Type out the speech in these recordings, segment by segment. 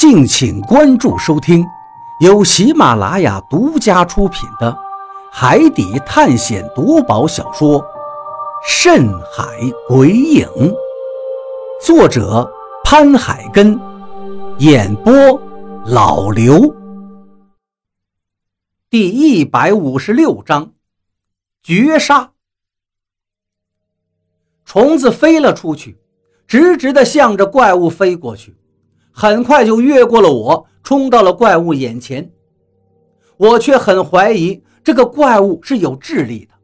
敬请关注收听，由喜马拉雅独家出品的《海底探险夺宝小说》《深海鬼影》，作者潘海根，演播老刘。第一百五十六章，绝杀。虫子飞了出去，直直的向着怪物飞过去。很快就越过了我，冲到了怪物眼前。我却很怀疑这个怪物是有智力的，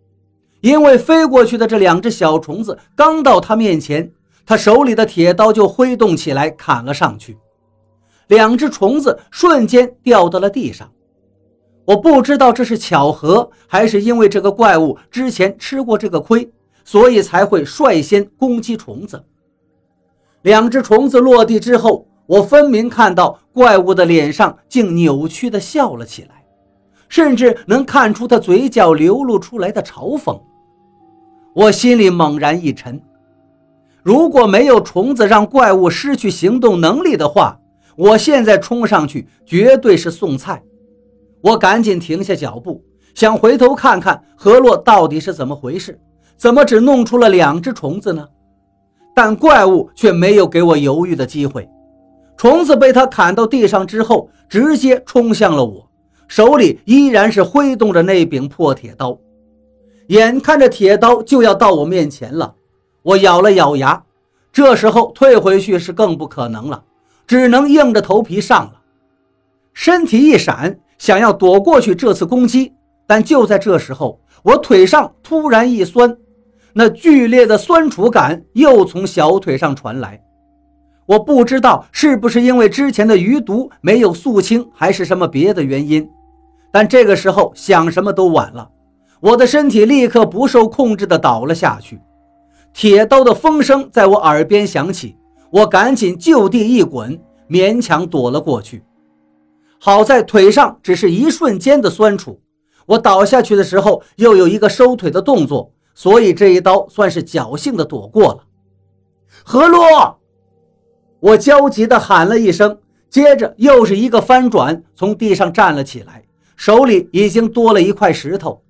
因为飞过去的这两只小虫子刚到他面前，他手里的铁刀就挥动起来砍了上去。两只虫子瞬间掉到了地上。我不知道这是巧合，还是因为这个怪物之前吃过这个亏，所以才会率先攻击虫子。两只虫子落地之后。我分明看到怪物的脸上竟扭曲地笑了起来，甚至能看出他嘴角流露出来的嘲讽。我心里猛然一沉，如果没有虫子让怪物失去行动能力的话，我现在冲上去绝对是送菜。我赶紧停下脚步，想回头看看何洛到底是怎么回事，怎么只弄出了两只虫子呢？但怪物却没有给我犹豫的机会。虫子被他砍到地上之后，直接冲向了我，手里依然是挥动着那柄破铁刀。眼看着铁刀就要到我面前了，我咬了咬牙，这时候退回去是更不可能了，只能硬着头皮上了。身体一闪，想要躲过去这次攻击，但就在这时候，我腿上突然一酸，那剧烈的酸楚感又从小腿上传来。我不知道是不是因为之前的余毒没有肃清，还是什么别的原因，但这个时候想什么都晚了。我的身体立刻不受控制地倒了下去，铁刀的风声在我耳边响起，我赶紧就地一滚，勉强躲了过去。好在腿上只是一瞬间的酸楚，我倒下去的时候又有一个收腿的动作，所以这一刀算是侥幸地躲过了。何洛。我焦急地喊了一声，接着又是一个翻转，从地上站了起来，手里已经多了一块石头。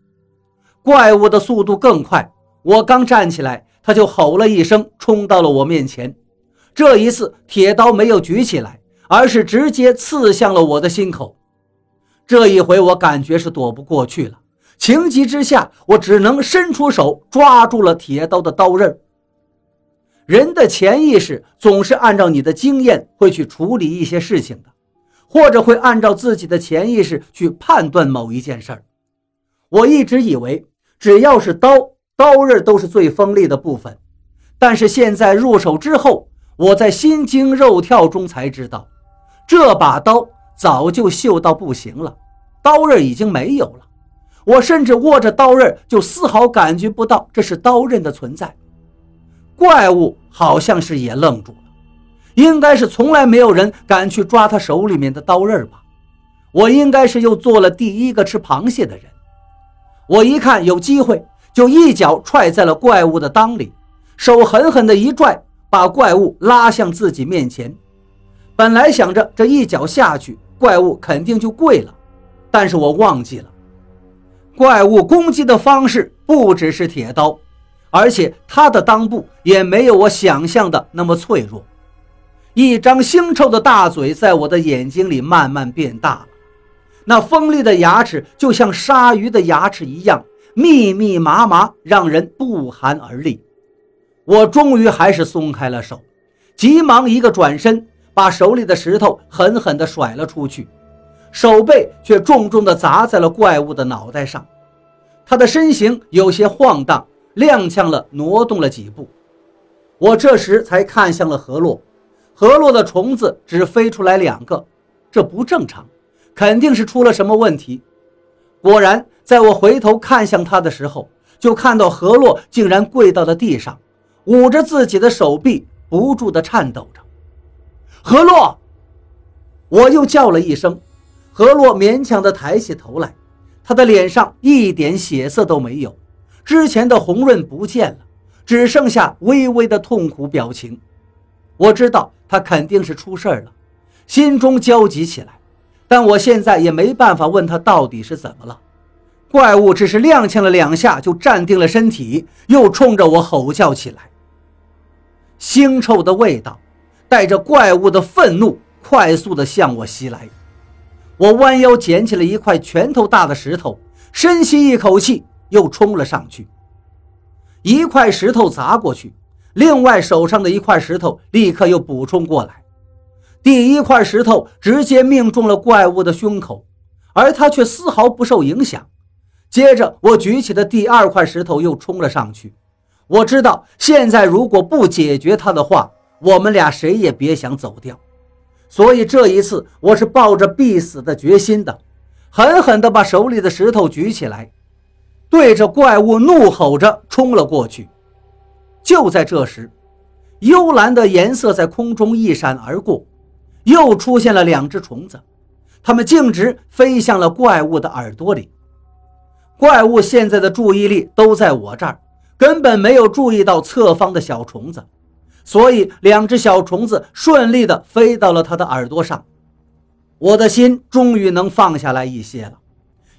怪物的速度更快，我刚站起来，他就吼了一声，冲到了我面前。这一次，铁刀没有举起来，而是直接刺向了我的心口。这一回，我感觉是躲不过去了，情急之下，我只能伸出手抓住了铁刀的刀刃。人的潜意识总是按照你的经验会去处理一些事情的，或者会按照自己的潜意识去判断某一件事儿。我一直以为只要是刀，刀刃都是最锋利的部分，但是现在入手之后，我在心惊肉跳中才知道，这把刀早就锈到不行了，刀刃已经没有了。我甚至握着刀刃就丝毫感觉不到这是刀刃的存在。怪物好像是也愣住了，应该是从来没有人敢去抓他手里面的刀刃吧？我应该是又做了第一个吃螃蟹的人。我一看有机会，就一脚踹在了怪物的裆里，手狠狠的一拽，把怪物拉向自己面前。本来想着这一脚下去，怪物肯定就跪了，但是我忘记了，怪物攻击的方式不只是铁刀。而且他的裆部也没有我想象的那么脆弱，一张腥臭的大嘴在我的眼睛里慢慢变大了，那锋利的牙齿就像鲨鱼的牙齿一样密密麻麻，让人不寒而栗。我终于还是松开了手，急忙一个转身，把手里的石头狠狠地甩了出去，手背却重重地砸在了怪物的脑袋上，他的身形有些晃荡。踉跄了，挪动了几步，我这时才看向了河洛。河洛的虫子只飞出来两个，这不正常，肯定是出了什么问题。果然，在我回头看向他的时候，就看到河洛竟然跪到了地上，捂着自己的手臂，不住地颤抖着。河洛，我又叫了一声，河洛勉强地抬起头来，他的脸上一点血色都没有。之前的红润不见了，只剩下微微的痛苦表情。我知道他肯定是出事儿了，心中焦急起来。但我现在也没办法问他到底是怎么了。怪物只是踉跄了两下，就站定了身体，又冲着我吼叫起来。腥臭的味道带着怪物的愤怒，快速地向我袭来。我弯腰捡起了一块拳头大的石头，深吸一口气，又冲了上去。一块石头砸过去，另外手上的一块石头立刻又补充过来。第一块石头直接命中了怪物的胸口，而他却丝毫不受影响。接着，我举起的第二块石头又冲了上去。我知道，现在如果不解决他的话，我们俩谁也别想走掉。所以这一次，我是抱着必死的决心的，狠狠地把手里的石头举起来。对着怪物怒吼着冲了过去。就在这时，幽蓝的颜色在空中一闪而过，又出现了两只虫子，它们径直飞向了怪物的耳朵里。怪物现在的注意力都在我这儿，根本没有注意到侧方的小虫子，所以两只小虫子顺利地飞到了他的耳朵上。我的心终于能放下来一些了。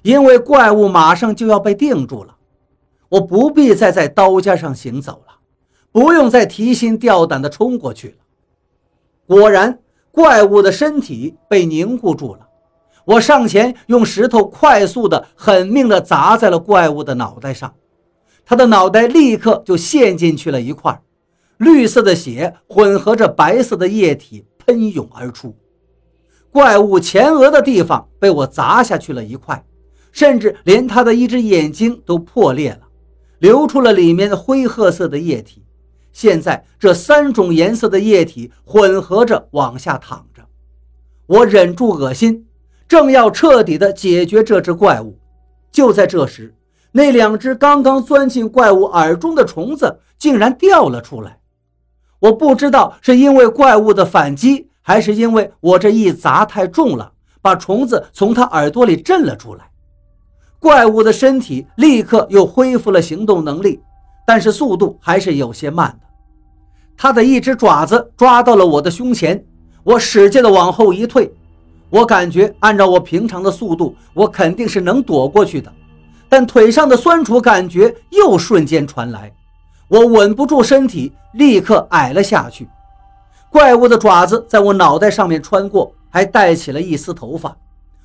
因为怪物马上就要被定住了，我不必再在刀尖上行走了，不用再提心吊胆地冲过去了。果然，怪物的身体被凝固住了。我上前用石头快速的、狠命地砸在了怪物的脑袋上，他的脑袋立刻就陷进去了一块，绿色的血混合着白色的液体喷涌而出。怪物前额的地方被我砸下去了一块。甚至连他的一只眼睛都破裂了，流出了里面的灰褐色的液体。现在这三种颜色的液体混合着往下淌着。我忍住恶心，正要彻底的解决这只怪物，就在这时，那两只刚刚钻进怪物耳中的虫子竟然掉了出来。我不知道是因为怪物的反击，还是因为我这一砸太重了，把虫子从他耳朵里震了出来。怪物的身体立刻又恢复了行动能力，但是速度还是有些慢的。他的一只爪子抓到了我的胸前，我使劲的往后一退。我感觉按照我平常的速度，我肯定是能躲过去的，但腿上的酸楚感觉又瞬间传来，我稳不住身体，立刻矮了下去。怪物的爪子在我脑袋上面穿过，还带起了一丝头发，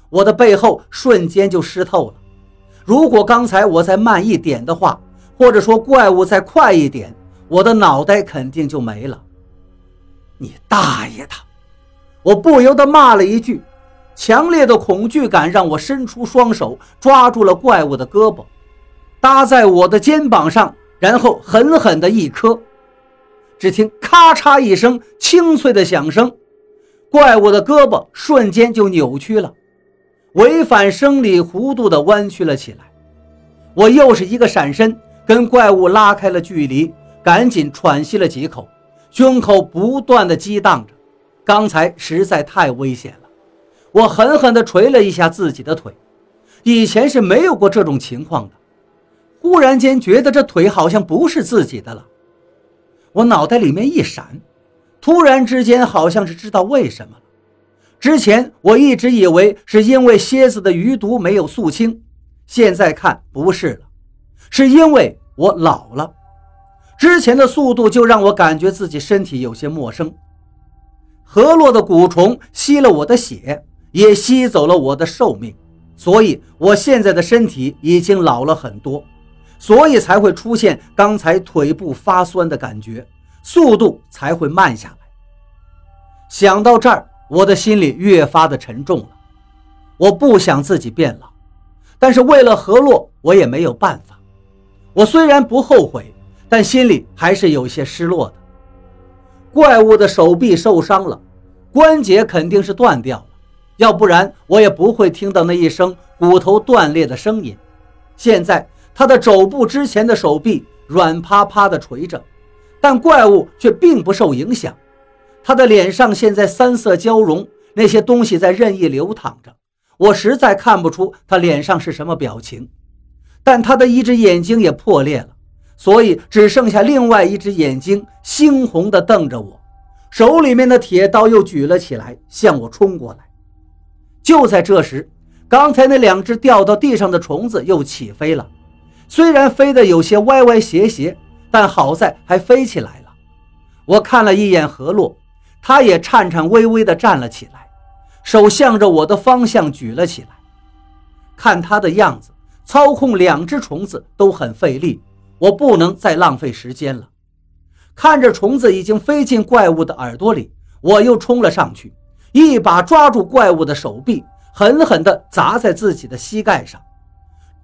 我的背后瞬间就湿透了。如果刚才我再慢一点的话，或者说怪物再快一点，我的脑袋肯定就没了。你大爷的！我不由得骂了一句。强烈的恐惧感让我伸出双手抓住了怪物的胳膊，搭在我的肩膀上，然后狠狠的一磕。只听咔嚓一声清脆的响声，怪物的胳膊瞬间就扭曲了。违反生理弧度的弯曲了起来，我又是一个闪身，跟怪物拉开了距离，赶紧喘息了几口，胸口不断的激荡着。刚才实在太危险了，我狠狠地捶了一下自己的腿，以前是没有过这种情况的。忽然间觉得这腿好像不是自己的了，我脑袋里面一闪，突然之间好像是知道为什么。之前我一直以为是因为蝎子的余毒没有肃清，现在看不是了，是因为我老了。之前的速度就让我感觉自己身体有些陌生。河洛的蛊虫吸了我的血，也吸走了我的寿命，所以我现在的身体已经老了很多，所以才会出现刚才腿部发酸的感觉，速度才会慢下来。想到这儿。我的心里越发的沉重了，我不想自己变老，但是为了何洛，我也没有办法。我虽然不后悔，但心里还是有些失落的。怪物的手臂受伤了，关节肯定是断掉了，要不然我也不会听到那一声骨头断裂的声音。现在他的肘部之前的手臂软趴趴的垂着，但怪物却并不受影响。他的脸上现在三色交融，那些东西在任意流淌着，我实在看不出他脸上是什么表情。但他的一只眼睛也破裂了，所以只剩下另外一只眼睛猩红的瞪着我，手里面的铁刀又举了起来，向我冲过来。就在这时，刚才那两只掉到地上的虫子又起飞了，虽然飞得有些歪歪斜斜，但好在还飞起来了。我看了一眼何洛，他也颤颤巍巍地站了起来，手向着我的方向举了起来。看他的样子，操控两只虫子都很费力，我不能再浪费时间了。看着虫子已经飞进怪物的耳朵里，我又冲了上去，一把抓住怪物的手臂，狠狠地砸在自己的膝盖上。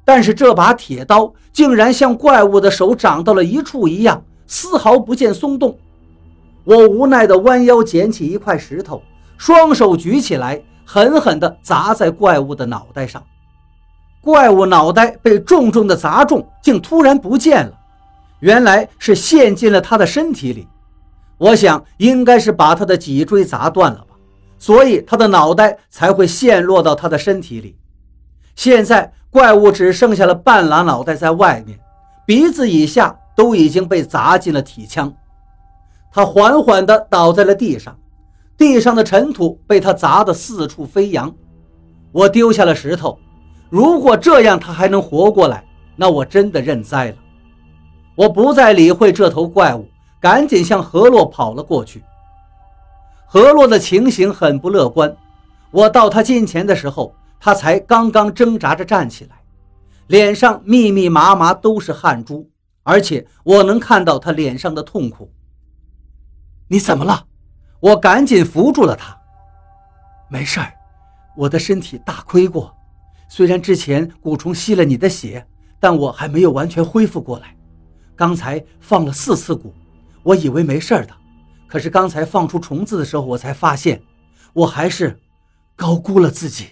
但是这把铁刀竟然像怪物的手长到了一处一样，丝毫不见松动。我无奈地弯腰捡起一块石头，双手举起来，狠狠地砸在怪物的脑袋上。怪物脑袋被重重的砸中，竟突然不见了。原来是陷进了他的身体里。我想应该是把他的脊椎砸断了吧，所以他的脑袋才会陷落到他的身体里。现在怪物只剩下了半拉脑袋在外面，鼻子以下都已经被砸进了体腔。他缓缓地倒在了地上，地上的尘土被他砸得四处飞扬。我丢下了石头。如果这样他还能活过来，那我真的认栽了。我不再理会这头怪物，赶紧向何洛跑了过去。何洛的情形很不乐观，我到他近前的时候，他才刚刚挣扎着站起来，脸上密密麻麻都是汗珠，而且我能看到他脸上的痛苦。你怎么了？我赶紧扶住了他。没事儿，我的身体大亏过。虽然之前蛊虫吸了你的血，但我还没有完全恢复过来。刚才放了四次蛊，我以为没事儿的，可是刚才放出虫子的时候，我才发现，我还是高估了自己。